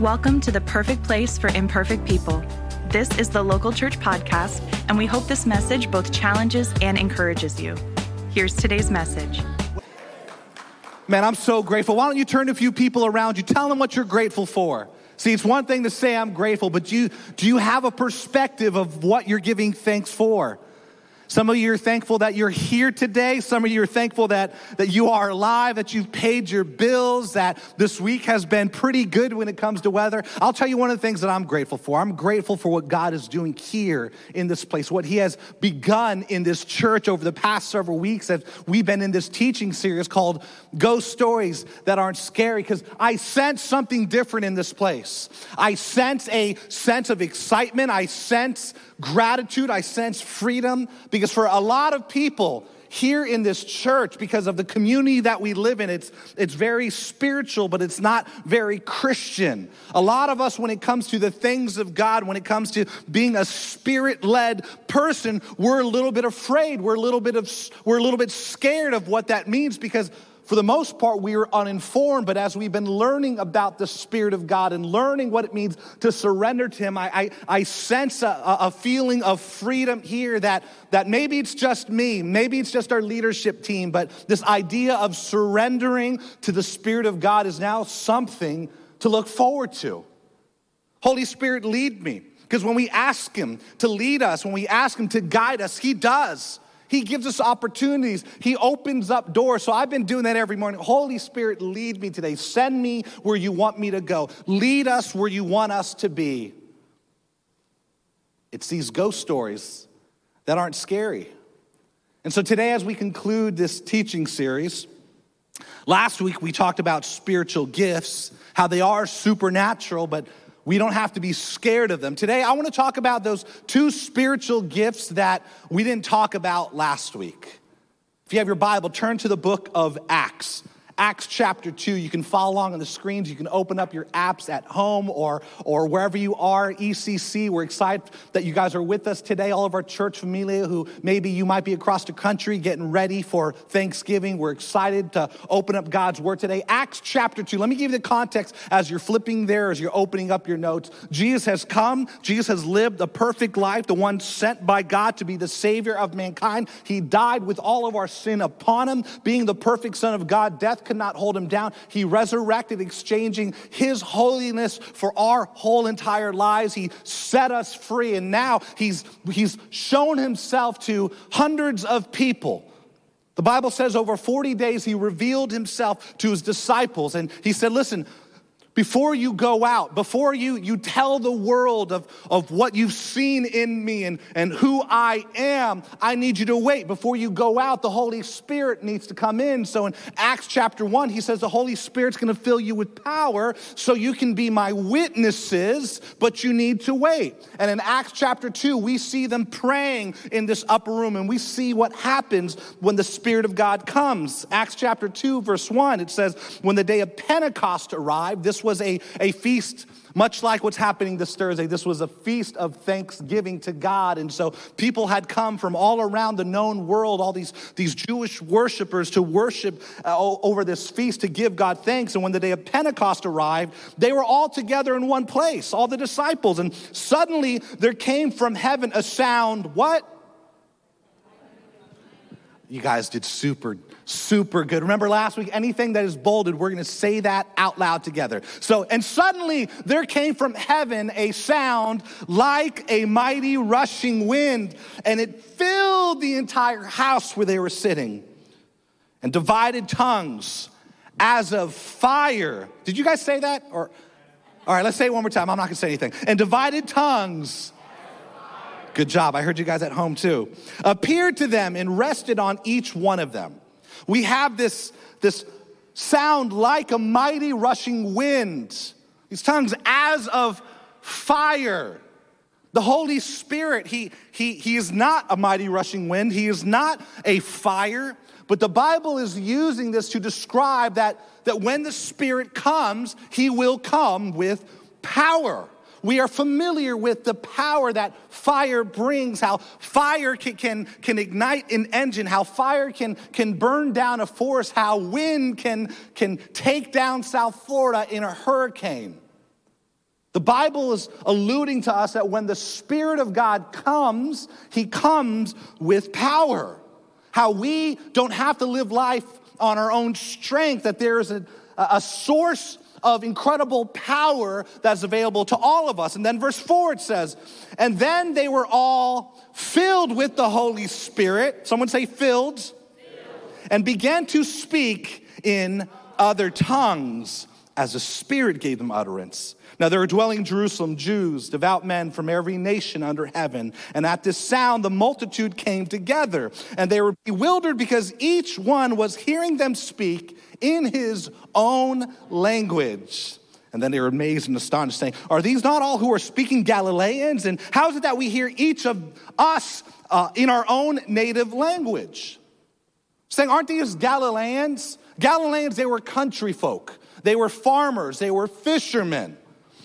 Welcome to the perfect place for imperfect people. This is the Local Church Podcast, and we hope this message both challenges and encourages you. Here's today's message. Man, I'm so grateful. Why don't you turn to a few people around you? Tell them what you're grateful for. See, it's one thing to say I'm grateful, but do you, do you have a perspective of what you're giving thanks for? Some of you are thankful that you're here today. Some of you are thankful that, that you are alive, that you've paid your bills, that this week has been pretty good when it comes to weather. I'll tell you one of the things that I'm grateful for. I'm grateful for what God is doing here in this place, what He has begun in this church over the past several weeks as we've been in this teaching series called Ghost Stories That Aren't Scary, because I sense something different in this place. I sense a sense of excitement. I sense gratitude, I sense freedom, because for a lot of people here in this church, because of the community that we live in, it's, it's very spiritual, but it's not very Christian. A lot of us, when it comes to the things of God, when it comes to being a spirit led person, we're a little bit afraid. We're a little bit of, we're a little bit scared of what that means because for the most part, we are uninformed, but as we've been learning about the Spirit of God and learning what it means to surrender to Him, I, I, I sense a, a, feeling of freedom here that, that maybe it's just me, maybe it's just our leadership team, but this idea of surrendering to the Spirit of God is now something to look forward to. Holy Spirit, lead me. Because when we ask Him to lead us, when we ask Him to guide us, He does. He gives us opportunities. He opens up doors. So I've been doing that every morning. Holy Spirit, lead me today. Send me where you want me to go. Lead us where you want us to be. It's these ghost stories that aren't scary. And so today, as we conclude this teaching series, last week we talked about spiritual gifts, how they are supernatural, but we don't have to be scared of them. Today, I want to talk about those two spiritual gifts that we didn't talk about last week. If you have your Bible, turn to the book of Acts. Acts chapter 2. You can follow along on the screens. You can open up your apps at home or, or wherever you are, ECC. We're excited that you guys are with us today. All of our church familia who maybe you might be across the country getting ready for Thanksgiving. We're excited to open up God's word today. Acts chapter 2. Let me give you the context as you're flipping there, as you're opening up your notes. Jesus has come. Jesus has lived a perfect life, the one sent by God to be the Savior of mankind. He died with all of our sin upon him, being the perfect Son of God. Death could not hold him down. He resurrected, exchanging his holiness for our whole entire lives. He set us free, and now he's, he's shown himself to hundreds of people. The Bible says over 40 days he revealed himself to his disciples, and he said, Listen, before you go out, before you, you tell the world of, of what you've seen in me and, and who I am, I need you to wait. Before you go out, the Holy Spirit needs to come in. So in Acts chapter 1, he says the Holy Spirit's gonna fill you with power so you can be my witnesses, but you need to wait. And in Acts chapter 2, we see them praying in this upper room and we see what happens when the Spirit of God comes. Acts chapter 2, verse 1, it says, When the day of Pentecost arrived, this was a, a feast, much like what's happening this Thursday. This was a feast of thanksgiving to God. And so people had come from all around the known world, all these, these Jewish worshipers to worship uh, over this feast to give God thanks. And when the day of Pentecost arrived, they were all together in one place, all the disciples. And suddenly there came from heaven a sound, what? You guys did super super good. Remember last week, anything that is bolded, we're gonna say that out loud together. So, and suddenly there came from heaven a sound like a mighty rushing wind, and it filled the entire house where they were sitting. And divided tongues as of fire. Did you guys say that? Or, all right, let's say it one more time. I'm not gonna say anything. And divided tongues Good job. I heard you guys at home too. Appeared to them and rested on each one of them. We have this, this sound like a mighty rushing wind, these tongues as of fire. The Holy Spirit, he, he, he is not a mighty rushing wind, He is not a fire, but the Bible is using this to describe that, that when the Spirit comes, He will come with power. We are familiar with the power that fire brings, how fire can, can, can ignite an engine, how fire can, can burn down a forest, how wind can, can take down South Florida in a hurricane. The Bible is alluding to us that when the Spirit of God comes, He comes with power. How we don't have to live life on our own strength, that there is a, a source of incredible power that's available to all of us. And then verse 4 it says, And then they were all filled with the Holy Spirit. Someone say, filled. filled. And began to speak in other tongues as the Spirit gave them utterance. Now there were dwelling in Jerusalem Jews, devout men from every nation under heaven. And at this sound, the multitude came together, and they were bewildered because each one was hearing them speak in his own language. And then they were amazed and astonished, saying, Are these not all who are speaking Galileans? And how is it that we hear each of us uh, in our own native language? Saying, Aren't these Galileans? Galileans, they were country folk, they were farmers, they were fishermen.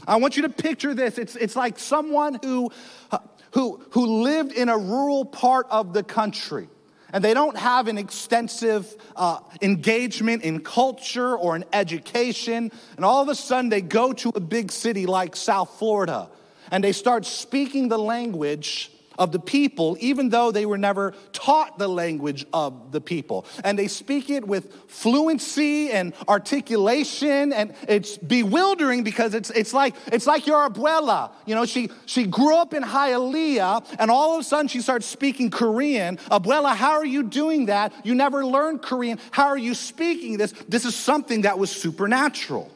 I want you to picture this. It's, it's like someone who, uh, who, who lived in a rural part of the country and they don't have an extensive uh, engagement in culture or in education. And all of a sudden, they go to a big city like South Florida and they start speaking the language of the people, even though they were never taught the language of the people. And they speak it with fluency and articulation, and it's bewildering because it's, it's, like, it's like your abuela. You know, she, she grew up in Hialeah, and all of a sudden she starts speaking Korean. Abuela, how are you doing that? You never learned Korean. How are you speaking this? This is something that was supernatural.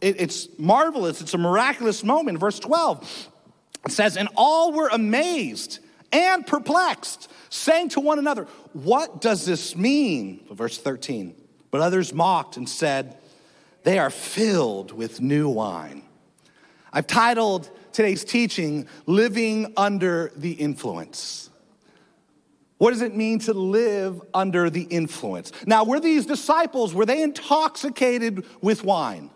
It, it's marvelous. It's a miraculous moment. Verse 12. It says, And all were amazed and perplexed, saying to one another, What does this mean? Verse 13. But others mocked and said, They are filled with new wine. I've titled today's teaching, Living Under the Influence. What does it mean to live under the influence? Now, were these disciples, were they intoxicated with wine?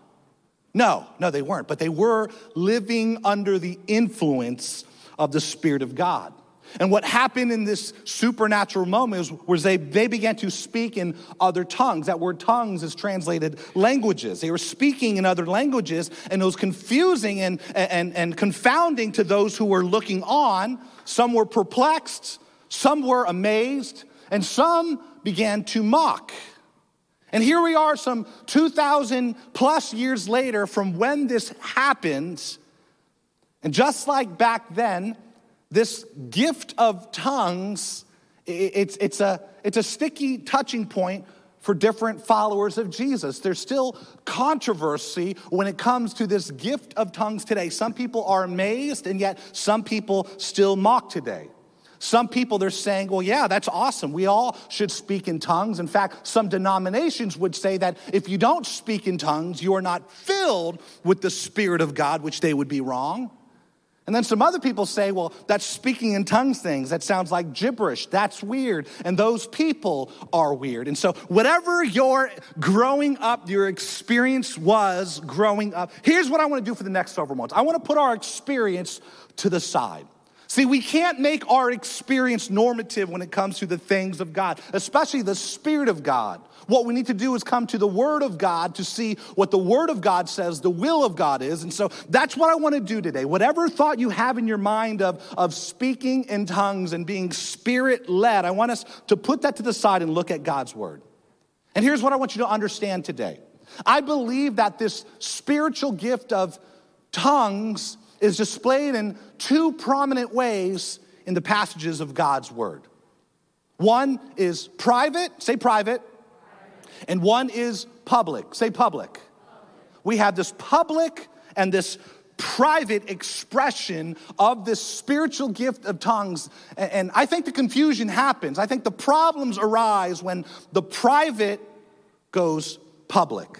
No, no, they weren't, but they were living under the influence of the Spirit of God. And what happened in this supernatural moment was, they, they began to speak in other tongues. That word tongues is translated languages. They were speaking in other languages, and it was confusing and, and, and confounding to those who were looking on. Some were perplexed, some were amazed, and some began to mock. And here we are, some 2,000 plus years later from when this happened. And just like back then, this gift of tongues, it's, it's, a, it's a sticky touching point for different followers of Jesus. There's still controversy when it comes to this gift of tongues today. Some people are amazed, and yet some people still mock today. Some people, they're saying, well, yeah, that's awesome. We all should speak in tongues. In fact, some denominations would say that if you don't speak in tongues, you are not filled with the Spirit of God, which they would be wrong. And then some other people say, well, that's speaking in tongues things. That sounds like gibberish. That's weird. And those people are weird. And so, whatever your growing up, your experience was growing up, here's what I want to do for the next several months I want to put our experience to the side. See, we can't make our experience normative when it comes to the things of God, especially the Spirit of God. What we need to do is come to the Word of God to see what the Word of God says the will of God is. And so that's what I want to do today. Whatever thought you have in your mind of, of speaking in tongues and being Spirit led, I want us to put that to the side and look at God's Word. And here's what I want you to understand today I believe that this spiritual gift of tongues is displayed in two prominent ways in the passages of God's word. One is private, say private, and one is public, say public. We have this public and this private expression of this spiritual gift of tongues. And I think the confusion happens. I think the problems arise when the private goes public.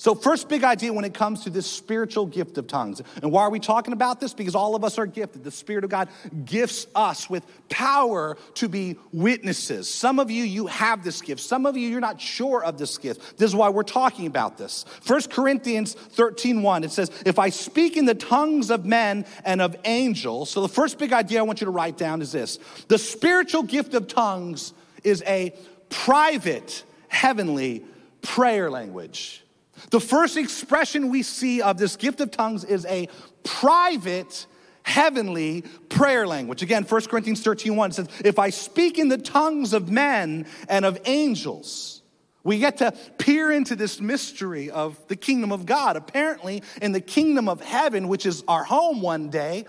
So, first big idea when it comes to this spiritual gift of tongues. And why are we talking about this? Because all of us are gifted. The Spirit of God gifts us with power to be witnesses. Some of you, you have this gift. Some of you, you're not sure of this gift. This is why we're talking about this. 1 Corinthians 13 1, it says, If I speak in the tongues of men and of angels. So, the first big idea I want you to write down is this the spiritual gift of tongues is a private, heavenly prayer language. The first expression we see of this gift of tongues is a private heavenly prayer language. Again, 1 Corinthians 13 1 says, If I speak in the tongues of men and of angels, we get to peer into this mystery of the kingdom of God. Apparently, in the kingdom of heaven, which is our home one day,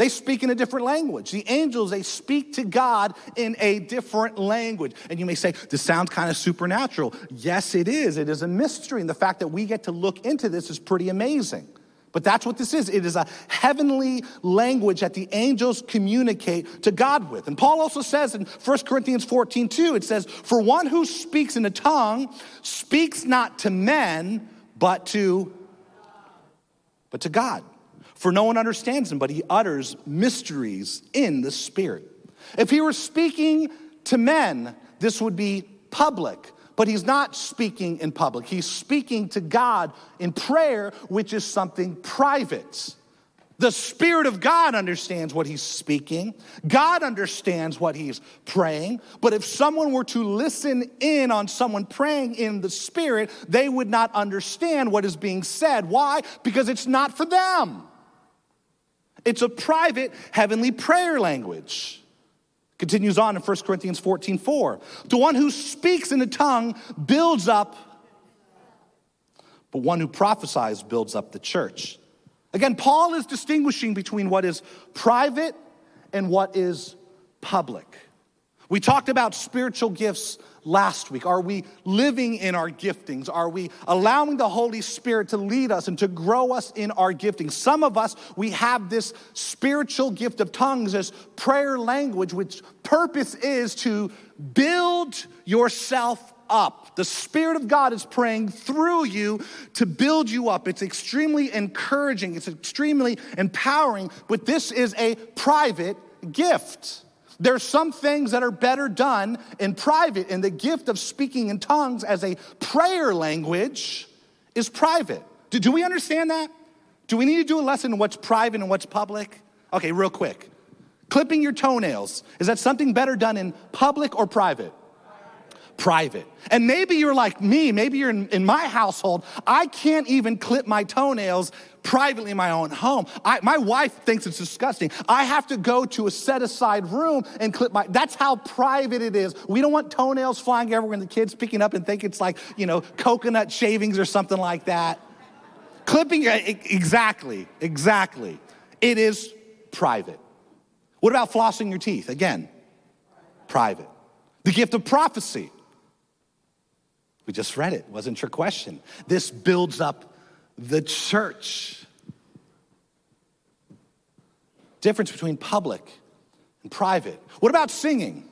they speak in a different language. The angels, they speak to God in a different language. And you may say, this sounds kind of supernatural. Yes, it is. It is a mystery. And the fact that we get to look into this is pretty amazing. But that's what this is. It is a heavenly language that the angels communicate to God with. And Paul also says in 1 Corinthians 14, 2, it says, For one who speaks in a tongue speaks not to men, but to, but to God for no one understands him, but he utters mysteries in the Spirit. If he were speaking to men, this would be public, but he's not speaking in public. He's speaking to God in prayer, which is something private. The Spirit of God understands what he's speaking. God understands what he's praying. But if someone were to listen in on someone praying in the Spirit, they would not understand what is being said. Why? Because it's not for them. It's a private heavenly prayer language. Continues on in 1 Corinthians 14 4. The one who speaks in a tongue builds up, but one who prophesies builds up the church. Again, Paul is distinguishing between what is private and what is public. We talked about spiritual gifts last week? Are we living in our giftings? Are we allowing the Holy Spirit to lead us and to grow us in our giftings? Some of us, we have this spiritual gift of tongues, this prayer language, which purpose is to build yourself up. The Spirit of God is praying through you to build you up. It's extremely encouraging, it's extremely empowering, but this is a private gift. There's some things that are better done in private, and the gift of speaking in tongues as a prayer language is private. Do, do we understand that? Do we need to do a lesson on what's private and what's public? Okay, real quick. Clipping your toenails, is that something better done in public or private? Private. And maybe you're like me, maybe you're in, in, my household. I can't even clip my toenails privately in my own home. I, my wife thinks it's disgusting. I have to go to a set aside room and clip my, that's how private it is. We don't want toenails flying everywhere and the kids picking up and think it's like, you know, coconut shavings or something like that. Clipping, eh, exactly, exactly. It is private. What about flossing your teeth? Again, private. The gift of prophecy. We just read it, wasn't your question. This builds up the church. Difference between public and private. What about singing?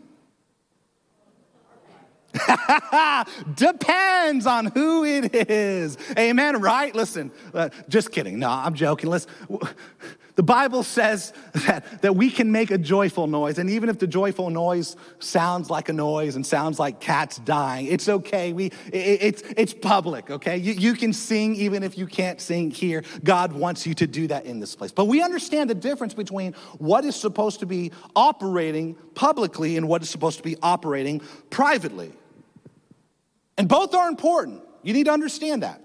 Depends on who it is. Amen, right? Listen, uh, just kidding. No, I'm joking. Listen, the Bible says that, that we can make a joyful noise, and even if the joyful noise sounds like a noise and sounds like cats dying, it's okay. We, it, it's, it's public, okay? You, you can sing even if you can't sing here. God wants you to do that in this place. But we understand the difference between what is supposed to be operating publicly and what is supposed to be operating privately. And both are important. You need to understand that.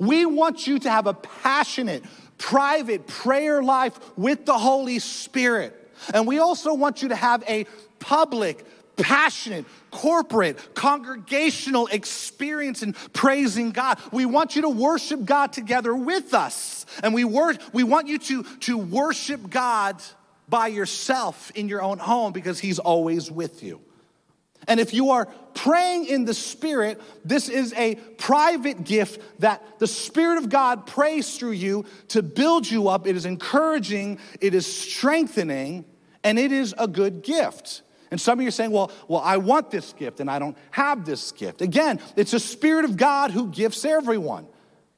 We want you to have a passionate, private prayer life with the Holy Spirit. And we also want you to have a public, passionate, corporate, congregational experience in praising God. We want you to worship God together with us. And we, wor- we want you to, to worship God by yourself in your own home because He's always with you. And if you are praying in the Spirit, this is a private gift that the Spirit of God prays through you to build you up. It is encouraging, it is strengthening, and it is a good gift. And some of you are saying, well, well, I want this gift and I don't have this gift. Again, it's the Spirit of God who gifts everyone.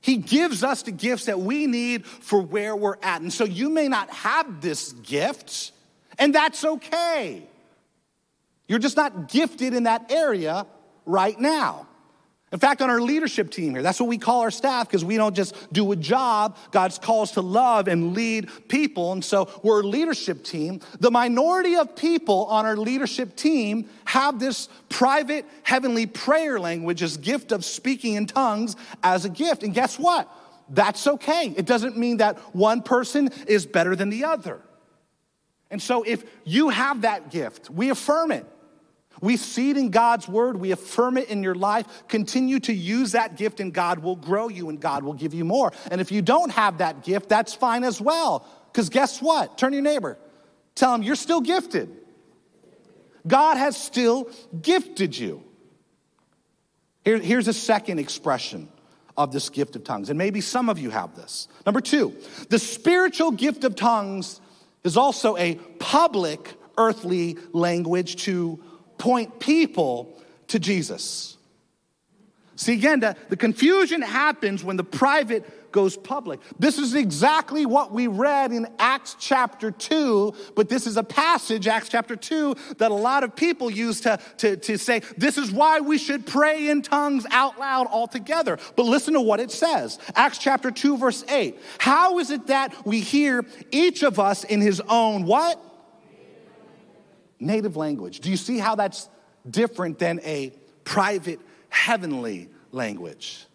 He gives us the gifts that we need for where we're at. And so you may not have this gift, and that's okay. You're just not gifted in that area right now. In fact, on our leadership team here, that's what we call our staff because we don't just do a job. God's calls to love and lead people. And so we're a leadership team. The minority of people on our leadership team have this private heavenly prayer language, this gift of speaking in tongues as a gift. And guess what? That's okay. It doesn't mean that one person is better than the other. And so if you have that gift, we affirm it. We see it in God's word, we affirm it in your life. Continue to use that gift, and God will grow you and God will give you more. And if you don't have that gift, that's fine as well. Because guess what? Turn your neighbor, tell him you're still gifted. God has still gifted you. Here, here's a second expression of this gift of tongues, and maybe some of you have this. Number two, the spiritual gift of tongues is also a public earthly language to point people to Jesus. See, again, the, the confusion happens when the private goes public. This is exactly what we read in Acts chapter 2, but this is a passage, Acts chapter 2, that a lot of people use to, to, to say, this is why we should pray in tongues out loud altogether. But listen to what it says Acts chapter 2, verse 8. How is it that we hear each of us in his own what? Native language. Do you see how that's different than a private heavenly language?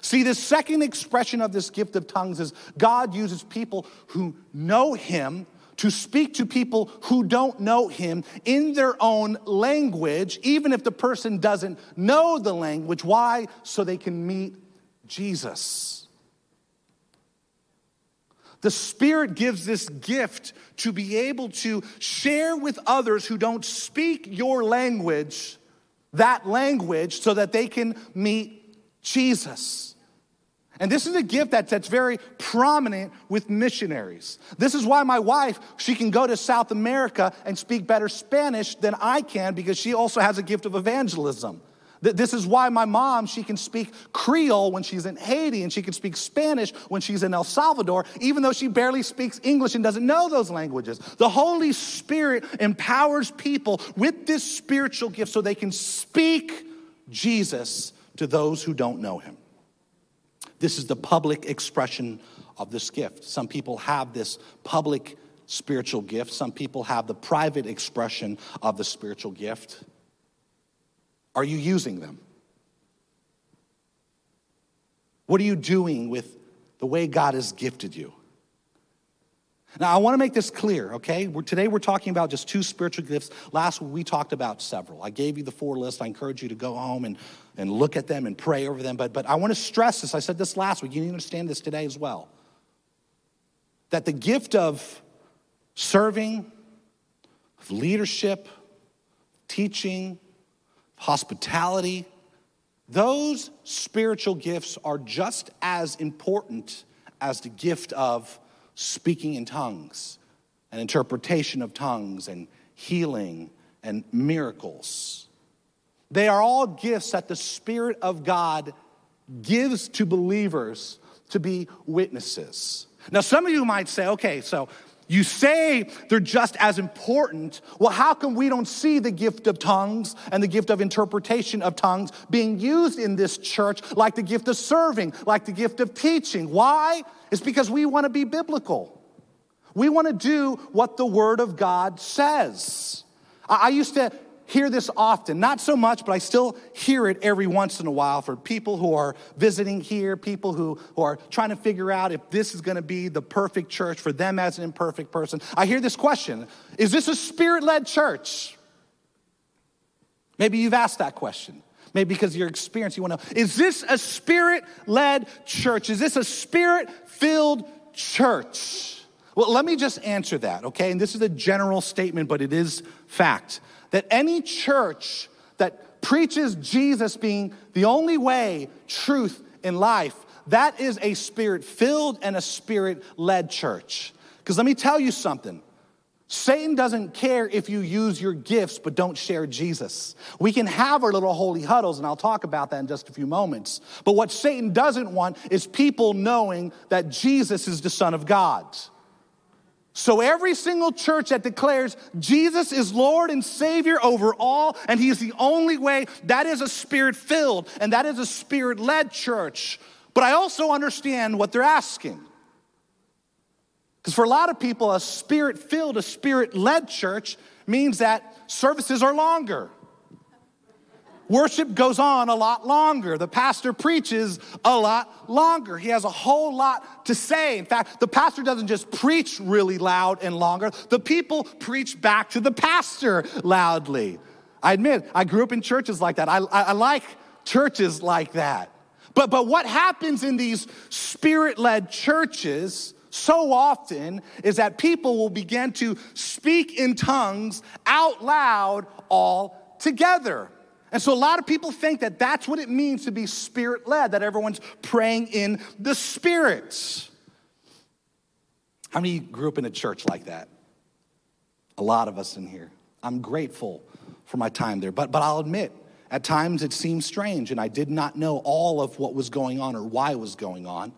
See, the second expression of this gift of tongues is God uses people who know Him to speak to people who don't know Him in their own language, even if the person doesn't know the language. Why? So they can meet Jesus. The Spirit gives this gift to be able to share with others who don't speak your language that language so that they can meet Jesus. And this is a gift that's, very prominent with missionaries. This is why my wife, she can go to South America and speak better Spanish than I can because she also has a gift of evangelism. This is why my mom, she can speak Creole when she's in Haiti and she can speak Spanish when she's in El Salvador, even though she barely speaks English and doesn't know those languages. The Holy Spirit empowers people with this spiritual gift so they can speak Jesus to those who don't know him. This is the public expression of this gift. Some people have this public spiritual gift, some people have the private expression of the spiritual gift. Are you using them? What are you doing with the way God has gifted you? Now, I want to make this clear, okay? We're, today we're talking about just two spiritual gifts. Last week we talked about several. I gave you the four list. I encourage you to go home and, and look at them and pray over them. But, but I want to stress this. I said this last week. You need to understand this today as well. That the gift of serving, of leadership, teaching, hospitality, those spiritual gifts are just as important as the gift of speaking in tongues and interpretation of tongues and healing and miracles. They are all gifts that the Spirit of God gives to believers to be witnesses. Now, some of you might say, okay, so you say they're just as important. Well, how come we don't see the gift of tongues and the gift of interpretation of tongues being used in this church like the gift of serving, like the gift of teaching? Why? It's because we want to be biblical. We want to do what the Word of God says. I used to hear this often, not so much, but I still hear it every once in a while for people who are visiting here, people who, who are trying to figure out if this is going to be the perfect church for them as an imperfect person. I hear this question Is this a spirit led church? Maybe you've asked that question. Maybe because of your experience, you want to know Is this a spirit led church? Is this a spirit filled church? Well, let me just answer that, okay? And this is a general statement, but it is fact that any church that preaches Jesus being the only way, truth, and life, that is a spirit filled and a spirit led church. Because let me tell you something. Satan doesn't care if you use your gifts but don't share Jesus. We can have our little holy huddles, and I'll talk about that in just a few moments. But what Satan doesn't want is people knowing that Jesus is the Son of God. So, every single church that declares Jesus is Lord and Savior over all, and He is the only way, that is a spirit filled and that is a spirit led church. But I also understand what they're asking. Because for a lot of people, a spirit filled, a spirit led church means that services are longer. Worship goes on a lot longer. The pastor preaches a lot longer. He has a whole lot to say. In fact, the pastor doesn't just preach really loud and longer, the people preach back to the pastor loudly. I admit, I grew up in churches like that. I, I, I like churches like that. But, but what happens in these spirit led churches so often is that people will begin to speak in tongues out loud all together. And so a lot of people think that that's what it means to be spirit led, that everyone's praying in the spirits. How many grew up in a church like that? A lot of us in here. I'm grateful for my time there, but, but I'll admit, at times it seemed strange, and I did not know all of what was going on or why it was going on.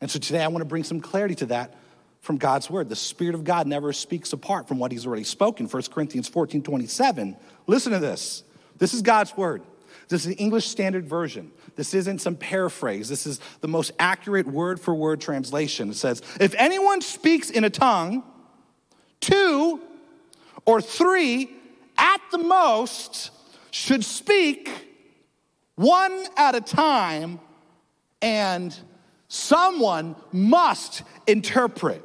And so today I want to bring some clarity to that from God's word. The Spirit of God never speaks apart from what He's already spoken. 1 Corinthians 14 27. Listen to this. This is God's word. This is the English Standard Version. This isn't some paraphrase. This is the most accurate word for word translation. It says, If anyone speaks in a tongue, two or three at the most should speak one at a time, and someone must interpret.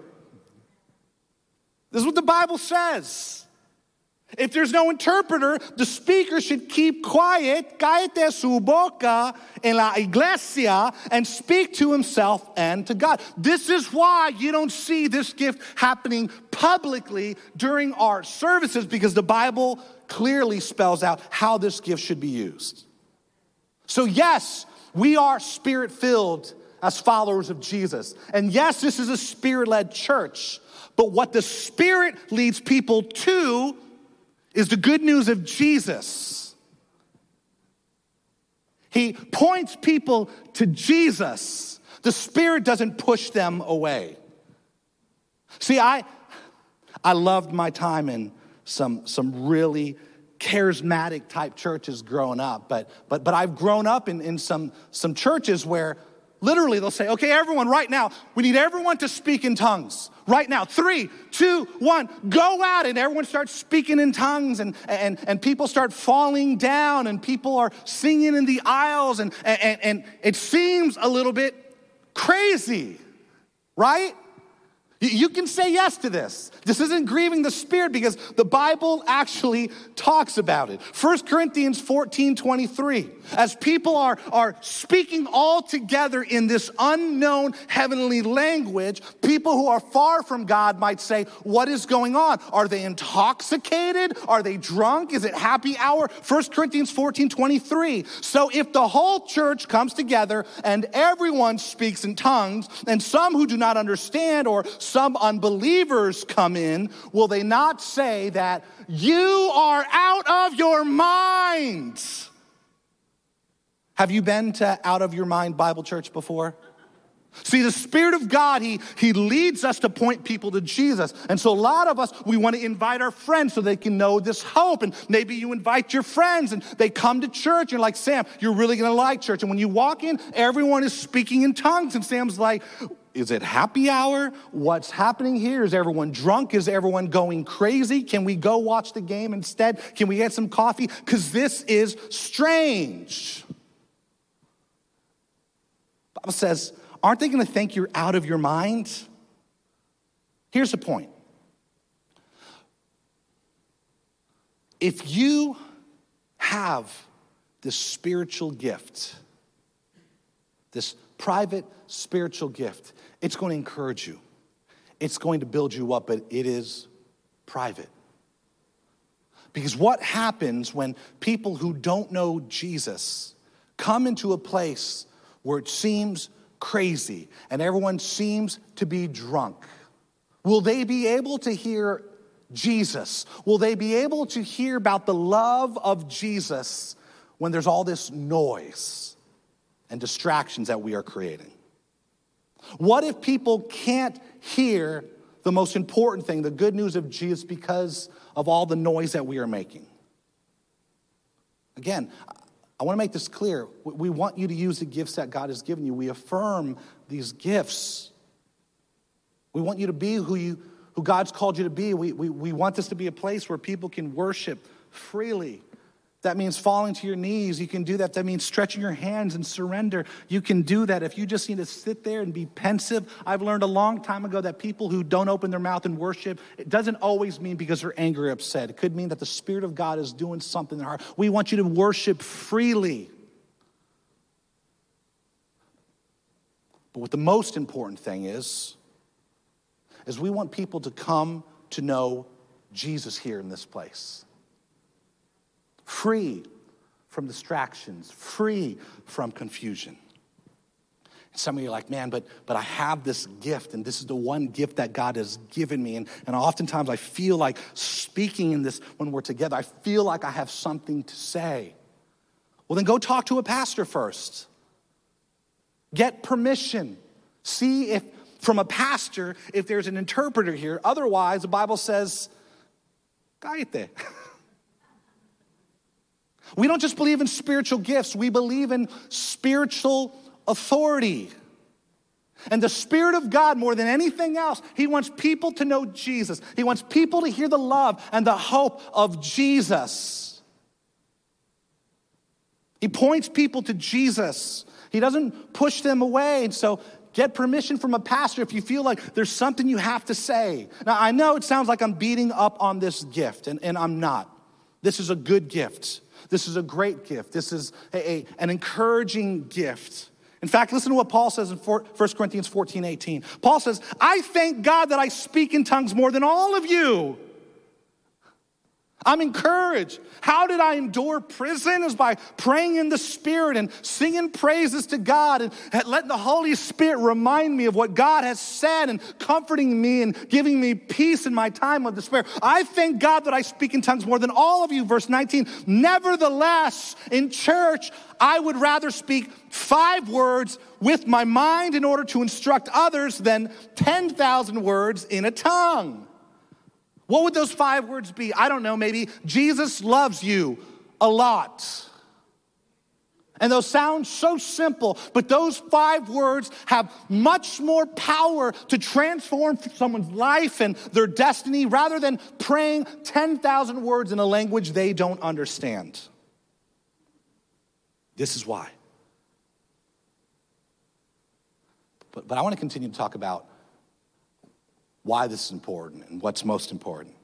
This is what the Bible says. If there's no interpreter, the speaker should keep quiet, cállate su boca en la iglesia, and speak to himself and to God. This is why you don't see this gift happening publicly during our services, because the Bible clearly spells out how this gift should be used. So, yes, we are spirit filled as followers of Jesus. And yes, this is a spirit led church. But what the Spirit leads people to is the good news of Jesus. He points people to Jesus. The Spirit doesn't push them away. See, I, I loved my time in some, some really charismatic type churches growing up, but, but, but I've grown up in, in some, some churches where literally they'll say, okay, everyone, right now, we need everyone to speak in tongues right now. Three, two, one, go out. And everyone starts speaking in tongues, and, and, and people start falling down, and people are singing in the aisles, and, and, and it seems a little bit crazy, right? You can say yes to this. This isn't grieving the Spirit because the Bible actually talks about it. 1 Corinthians 14 23. As people are, are speaking all together in this unknown heavenly language, people who are far from God might say, What is going on? Are they intoxicated? Are they drunk? Is it happy hour? 1 Corinthians 14 23. So if the whole church comes together and everyone speaks in tongues, and some who do not understand or some unbelievers come in, will they not say that you are out of your minds? Have you been to Out of Your Mind Bible Church before? See, the Spirit of God, he, he leads us to point people to Jesus. And so, a lot of us, we want to invite our friends so they can know this hope. And maybe you invite your friends and they come to church. You're like, Sam, you're really going to like church. And when you walk in, everyone is speaking in tongues. And Sam's like, is it happy hour? What's happening here? Is everyone drunk? Is everyone going crazy? Can we go watch the game instead? Can we get some coffee? Because this is strange. Bible says, aren't they going to think you're out of your mind? Here's the point. If you have this spiritual gift, this private spiritual gift, it's going to encourage you. It's going to build you up, but it is private. Because what happens when people who don't know Jesus come into a place where it seems crazy and everyone seems to be drunk? Will they be able to hear Jesus? Will they be able to hear about the love of Jesus when there's all this noise and distractions that we are creating? What if people can't hear the most important thing, the good news of Jesus, because of all the noise that we are making. Again, I want to make this clear. We want you to use the gifts that God has given you. We affirm these gifts. We want you to be who, you, who God's called you to be. We, we, we want this to be a place where people can worship freely. That means falling to your knees. You can do that. That means stretching your hands and surrender. You can do that. If you just need to sit there and be pensive, I've learned a long time ago that people who don't open their mouth and worship, it doesn't always mean because they're angry or upset. It could mean that the Spirit of God is doing something in their heart. We want you to worship freely. But what the most important thing is, is we want people to come to know Jesus here in this place free from distractions, free from confusion. some of you are like, man, but, but I have this gift, and this is the one gift that God has given me. And, and oftentimes I feel like speaking in this when we're together, I feel like I have something to say. Well, then go talk to a pastor first. Get permission. See if from a pastor if there's an interpreter here. Otherwise, the Bible says, cállate. We don't just believe in spiritual gifts, we believe in spiritual authority. And the Spirit of God, more than anything else, He wants people to know Jesus. He wants people to hear the love and the hope of Jesus. He points people to Jesus. He doesn't push them away. And so get permission from a pastor if you feel like there's something you have to say. Now, I know it sounds like I'm beating up on this gift, and, and I'm not. This is a good gift. This is a great gift. This is a, a, an encouraging gift. In fact, listen to what Paul says in 1 Corinthians 14 18. Paul says, I thank God that I speak in tongues more than all of you. I'm encouraged. How did I endure prison? Is by praying in the Spirit and singing praises to God and letting the Holy Spirit remind me of what God has said and comforting me and giving me peace in my time of despair. I thank God that I speak in tongues more than all of you. Verse 19. Nevertheless, in church, I would rather speak five words with my mind in order to instruct others than 10,000 words in a tongue. What would those five words be? I don't know, maybe Jesus loves you a lot. And those sound so simple, but those five words have much more power to transform someone's life and their destiny rather than praying 10,000 words in a language they don't understand. This is why. But, but I want to continue to talk about why this is important and what's most important.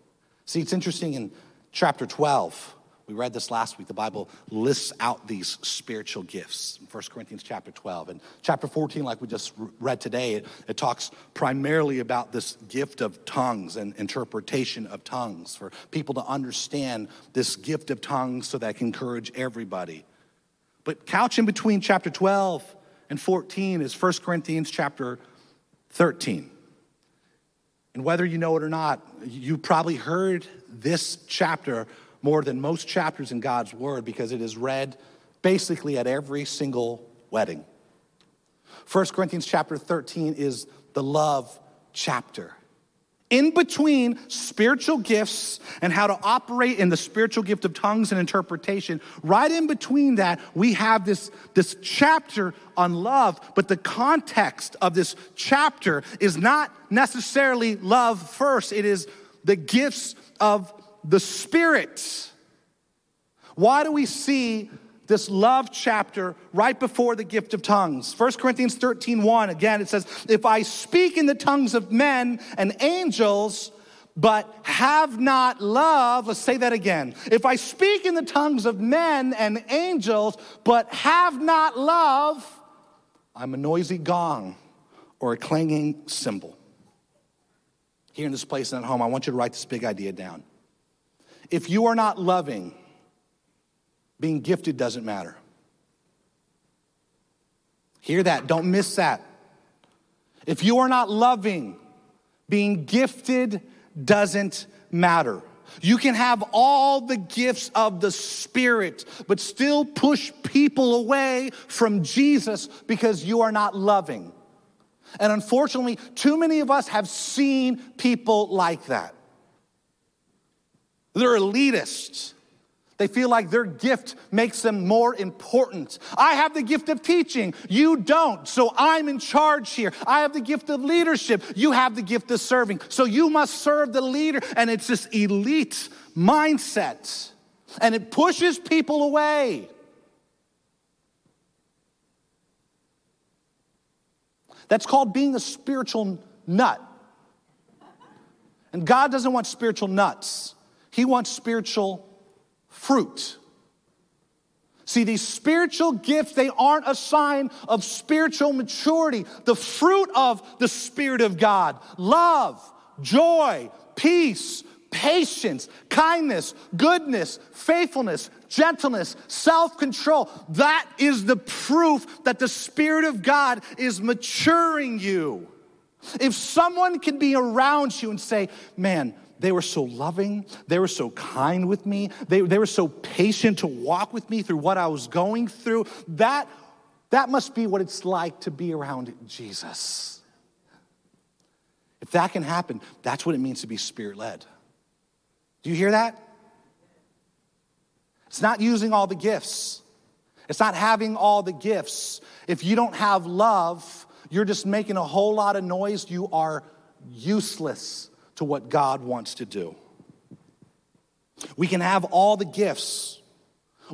See, it's interesting in chapter 12, we read this last week. The Bible lists out these spiritual gifts in 1 Corinthians chapter 12. And chapter 14, like we just read today, it, it, talks primarily about this gift of tongues and interpretation of tongues for people to understand this gift of tongues so that can encourage everybody. But couch in between chapter 12 and 14 is 1 Corinthians chapter 13. And whether you know it or not, you probably heard this chapter more than most chapters in God's Word because it is read basically at every single wedding. 1 Corinthians chapter 13 is the love chapter in between spiritual gifts and how to operate in the spiritual gift of tongues and interpretation, right in between that, we have this, this chapter on love. But the context of this chapter is not necessarily love first, it is the gifts of the Spirit. Why do we see this love chapter right before the gift of tongues. 1 Corinthians 13 1, again, it says, If I speak in the tongues of men and angels, but have not love, let's say that again. If I speak in the tongues of men and angels, but have not love, I'm a noisy gong or a clanging cymbal. Here in this place and at home, I want you to write this big idea down. If you are not loving, being gifted doesn't matter. Hear that. Don't miss that. If you are not loving, being gifted doesn't matter. You can have all the gifts of the Spirit, but still push people away from Jesus because you are not loving. And unfortunately, too many of us have seen people like that. They're elitists. They feel like their gift makes them more important. I have the gift of teaching. You don't. So I'm in charge here. I have the gift of leadership. You have the gift of serving. So you must serve the leader. And it's this elite mindset. And it pushes people away. That's called being a spiritual nut. And God doesn't want spiritual nuts, He wants spiritual fruit. See, these spiritual gifts, they aren't a sign of spiritual maturity. The fruit of the Spirit of God love, joy, peace, patience, kindness, goodness, faithfulness, gentleness, self control. That is the proof that the Spirit of God is maturing you. If someone can be around you and say, man, they were so loving. They were so kind with me. They, they were so patient to walk with me through what I was going through. That, that must be what it's like to be around Jesus. If that can happen, that's what it means to be spirit led. Do you hear that? It's not using all the gifts. It's not having all the gifts. If you don't have love, you're just making a whole lot of noise. You are useless to what God wants to do. We can have all the gifts,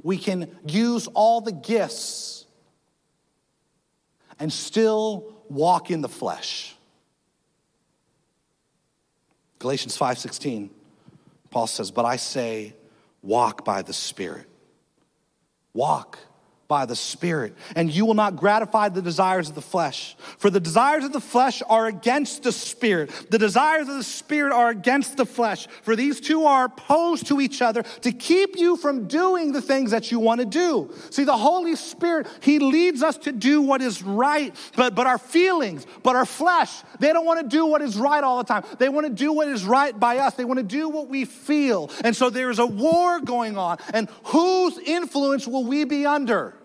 we can use all the gifts and still walk in the flesh. Galatians 5:16 Paul says, "But I say, walk by the Spirit." Walk by the Spirit, and you will not gratify the desires of the flesh. For the desires of the flesh are against the Spirit. The desires of the Spirit are against the flesh. For these two are opposed to each other to keep you from doing the things that you want to do. See, the Holy Spirit, He leads us to do what is right, but, but our feelings, but our flesh, they don't want to do what is right all the time. They want to do what is right by us. They want to do what we feel. And so there is a war going on. And whose influence will we be under?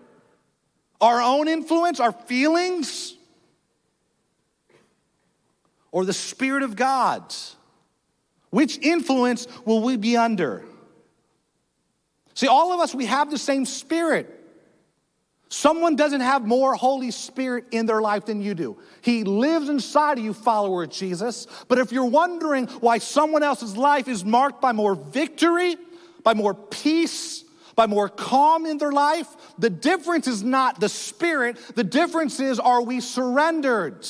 Our own influence, our feelings, or the Spirit of God's? Which influence will we be under? See, all of us, we have the same Spirit. Someone doesn't have more Holy Spirit in their life than you do. He lives inside of you, follower of Jesus. But if you're wondering why someone else's life is marked by more victory, by more peace, by more calm in their life. The difference is not the spirit, the difference is are we surrendered?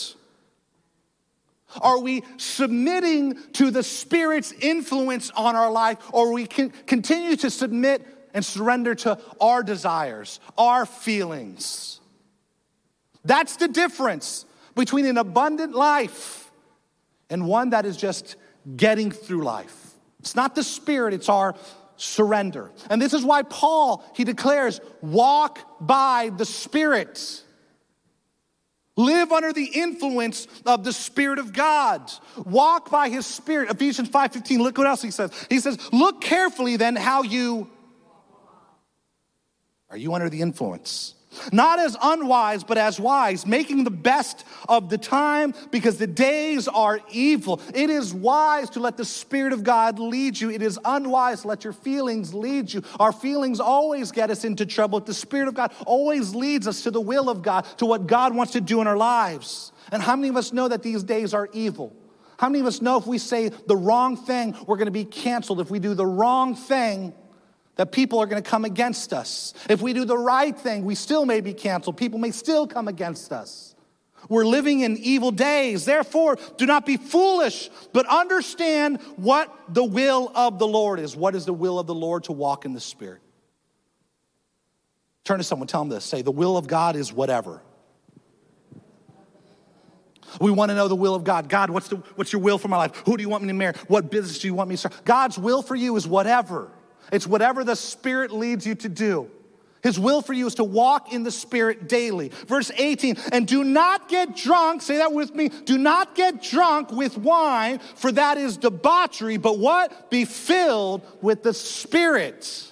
Are we submitting to the Spirit's influence on our life, or we can continue to submit and surrender to our desires, our feelings? That's the difference between an abundant life and one that is just getting through life. It's not the Spirit, it's our surrender. And this is why Paul, he declares, walk by the Spirit. Live under the influence of the Spirit of God. Walk by His Spirit. Ephesians 5.15, look what else he says. He says, look carefully then how you, are you under the influence? Not as unwise, but as wise, making the best of the time because the days are evil. It is wise to let the Spirit of God lead you. It is unwise to let your feelings lead you. Our feelings always get us into trouble. The Spirit of God always leads us to the will of God, to what God wants to do in our lives. And how many of us know that these days are evil? How many of us know if we say the wrong thing, we're going to be canceled? If we do the wrong thing, that people are going to come against us. If we do the right thing, we still may be canceled. People may still come against us. We're living in evil days. Therefore, do not be foolish, but understand what the will of the Lord is. What is the will of the Lord to walk in the Spirit? Turn to someone, tell them this. Say, the will of God is whatever. We want to know the will of God. God, what's, the, what's your will for my life? Who do you want me to marry? What business do you want me to start? God's will for you is whatever. It's whatever the Spirit leads you to do. His will for you is to walk in the Spirit daily. Verse 18, and do not get drunk, say that with me, do not get drunk with wine, for that is debauchery, but what? Be filled with the Spirit.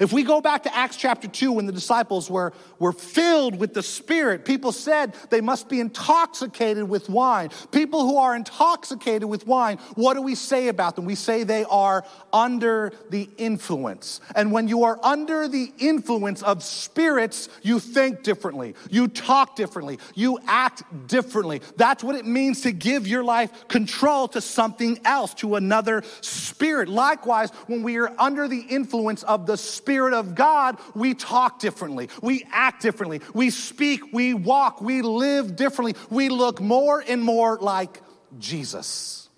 If we go back to Acts chapter 2, when the disciples were, were filled with the Spirit, people said they must be intoxicated with wine. People who are intoxicated with wine, what do we say about them? We say they are under the influence. And when you are under the influence of spirits, you think differently, you talk differently, you act differently. That's what it means to give your life control to something else, to another spirit. Likewise, when we are under the influence of the Spirit of God, we talk differently, we act differently, we speak, we walk, we live differently, we look more and more like Jesus.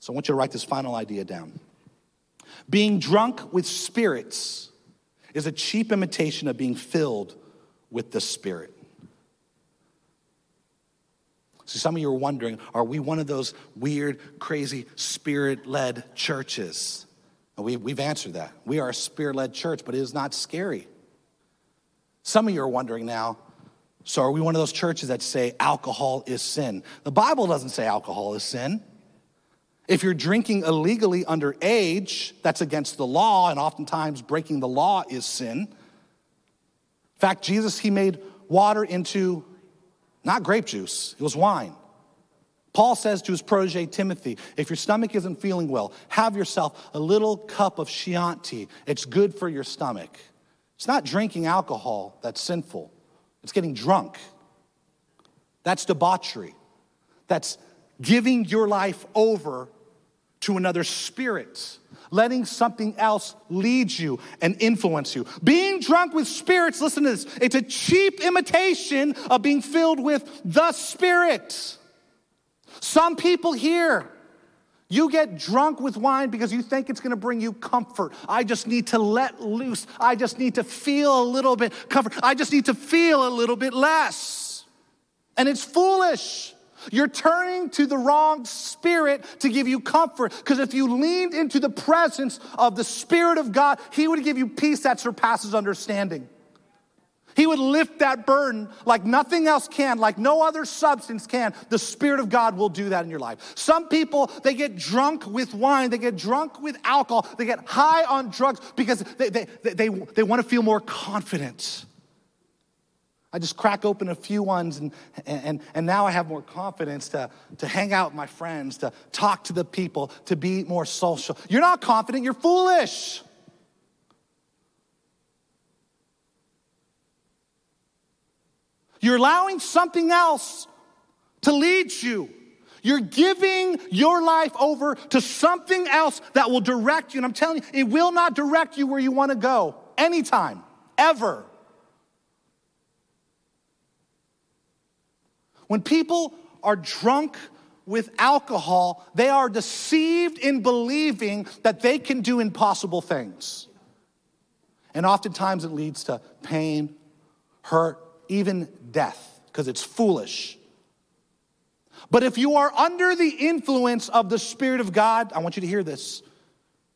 So I want you to write this final idea down. Being drunk with spirits is a cheap imitation of being filled with the Spirit. So some of you are wondering are we one of those weird, crazy, spirit led churches? We, we've answered that. We are a spirit led church, but it is not scary. Some of you are wondering now so, are we one of those churches that say alcohol is sin? The Bible doesn't say alcohol is sin. If you're drinking illegally underage, that's against the law, and oftentimes breaking the law is sin. In fact, Jesus, he made water into not grape juice, it was wine. Paul says to his protege Timothy, if your stomach isn't feeling well, have yourself a little cup of Chianti. It's good for your stomach. It's not drinking alcohol that's sinful, it's getting drunk. That's debauchery. That's giving your life over to another spirit, letting something else lead you and influence you. Being drunk with spirits, listen to this, it's a cheap imitation of being filled with the Spirit. Some people here, you get drunk with wine because you think it's gonna bring you comfort. I just need to let loose. I just need to feel a little bit comfort. I just need to feel a little bit less. And it's foolish. You're turning to the wrong spirit to give you comfort. Because if you leaned into the presence of the Spirit of God, He would give you peace that surpasses understanding. He would lift that burden like nothing else can, like no other substance can. The Spirit of God will do that in your life. Some people, they get drunk with wine, they get drunk with alcohol, they get high on drugs because they, they, they, they, they want to feel more confident. I just crack open a few ones, and, and, and now I have more confidence to, to hang out with my friends, to talk to the people, to be more social. You're not confident, you're foolish. You're allowing something else to lead you. You're giving your life over to something else that will direct you. And I'm telling you, it will not direct you where you want to go anytime, ever. When people are drunk with alcohol, they are deceived in believing that they can do impossible things. And oftentimes it leads to pain, hurt, even death, because it's foolish. But if you are under the influence of the Spirit of God, I want you to hear this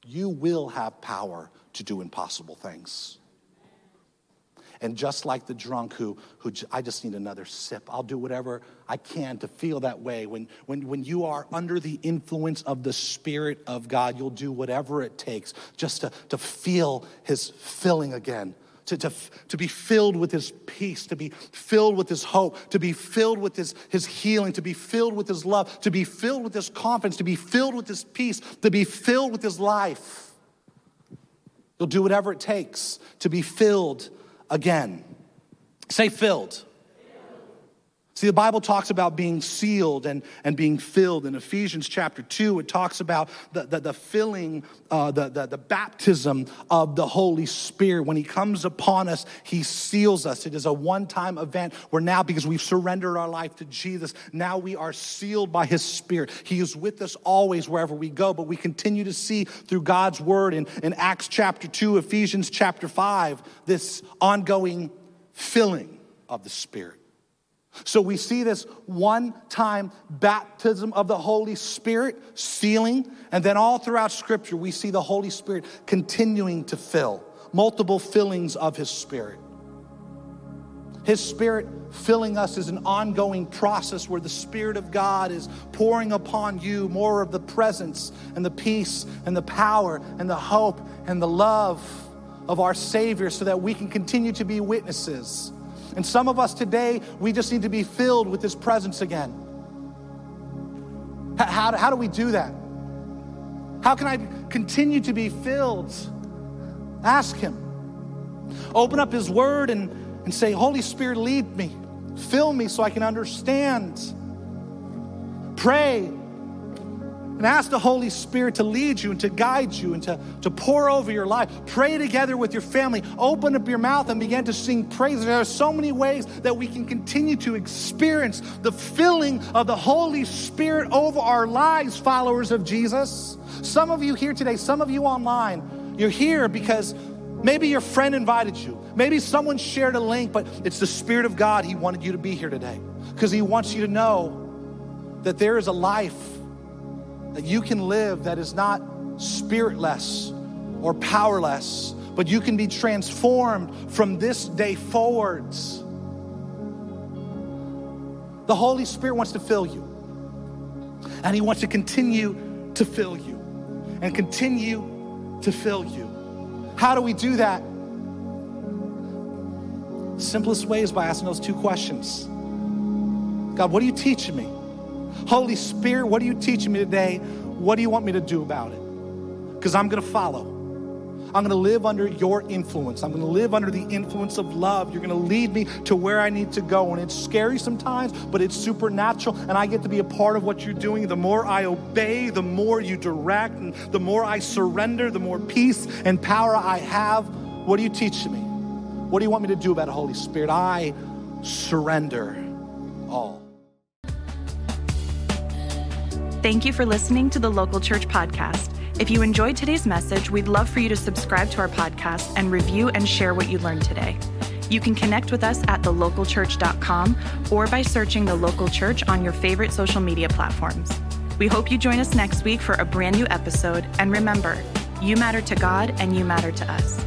you will have power to do impossible things. And just like the drunk who, who I just need another sip, I'll do whatever I can to feel that way. When, when, when you are under the influence of the Spirit of God, you'll do whatever it takes just to, to feel His filling again to, to, to be filled with his peace, to be filled with his hope, to be filled with his, his healing, to be filled with his love, to be filled with his confidence, to be filled with his peace, to be filled with his life. You'll do whatever it takes to be filled again. Say filled. See, the Bible talks about being sealed and, and being filled. In Ephesians chapter 2, it talks about the, the, the filling, uh, the, the, the baptism of the Holy Spirit. When He comes upon us, He seals us. It is a one time event where now, because we've surrendered our life to Jesus, now we are sealed by His Spirit. He is with us always wherever we go, but we continue to see through God's Word in, in Acts chapter 2, Ephesians chapter 5, this ongoing filling of the Spirit. So we see this one time baptism of the Holy Spirit, sealing, and then all throughout Scripture, we see the Holy Spirit continuing to fill, multiple fillings of His Spirit. His Spirit filling us is an ongoing process where the Spirit of God is pouring upon you more of the presence and the peace and the power and the hope and the love of our Savior so that we can continue to be witnesses. And some of us today, we just need to be filled with His presence again. How, how, do we do that? How can I continue to be filled? Ask Him. Open up His Word and, and say, Holy Spirit, lead me. Fill me so I can understand. Pray and ask the Holy Spirit to lead you and to guide you and to, to pour over your life. Pray together with your family. Open up your mouth and begin to sing praise. There are so many ways that we can continue to experience the filling of the Holy Spirit over our lives, followers of Jesus. Some of you here today, some of you online, you're here because maybe your friend invited you. Maybe someone shared a link, but it's the Spirit of God. He wanted you to be here today because He wants you to know that there is a life that you can live that is not spiritless or powerless, but you can be transformed from this day forwards. The Holy Spirit wants to fill you, and He wants to continue to fill you and continue to fill you. How do we do that? Simplest way is by asking those two questions God, what are you teaching me? Holy Spirit, what are you teaching me today? What do you want me to do about it? Because I'm going to follow. I'm going to live under your influence. I'm going to live under the influence of love. You're going to lead me to where I need to go. And it's scary sometimes, but it's supernatural. And I get to be a part of what you're doing. The more I obey, the more you direct. And the more I surrender, the more peace and power I have. What are you teaching me? What do you want me to do about it, Holy Spirit? I surrender all. Thank you for listening to the Local Church Podcast. If you enjoyed today's message, we'd love for you to subscribe to our podcast and review and share what you learned today. You can connect with us at thelocalchurch.com or by searching The Local Church on your favorite social media platforms. We hope you join us next week for a brand new episode. And remember, you matter to God and you matter to us.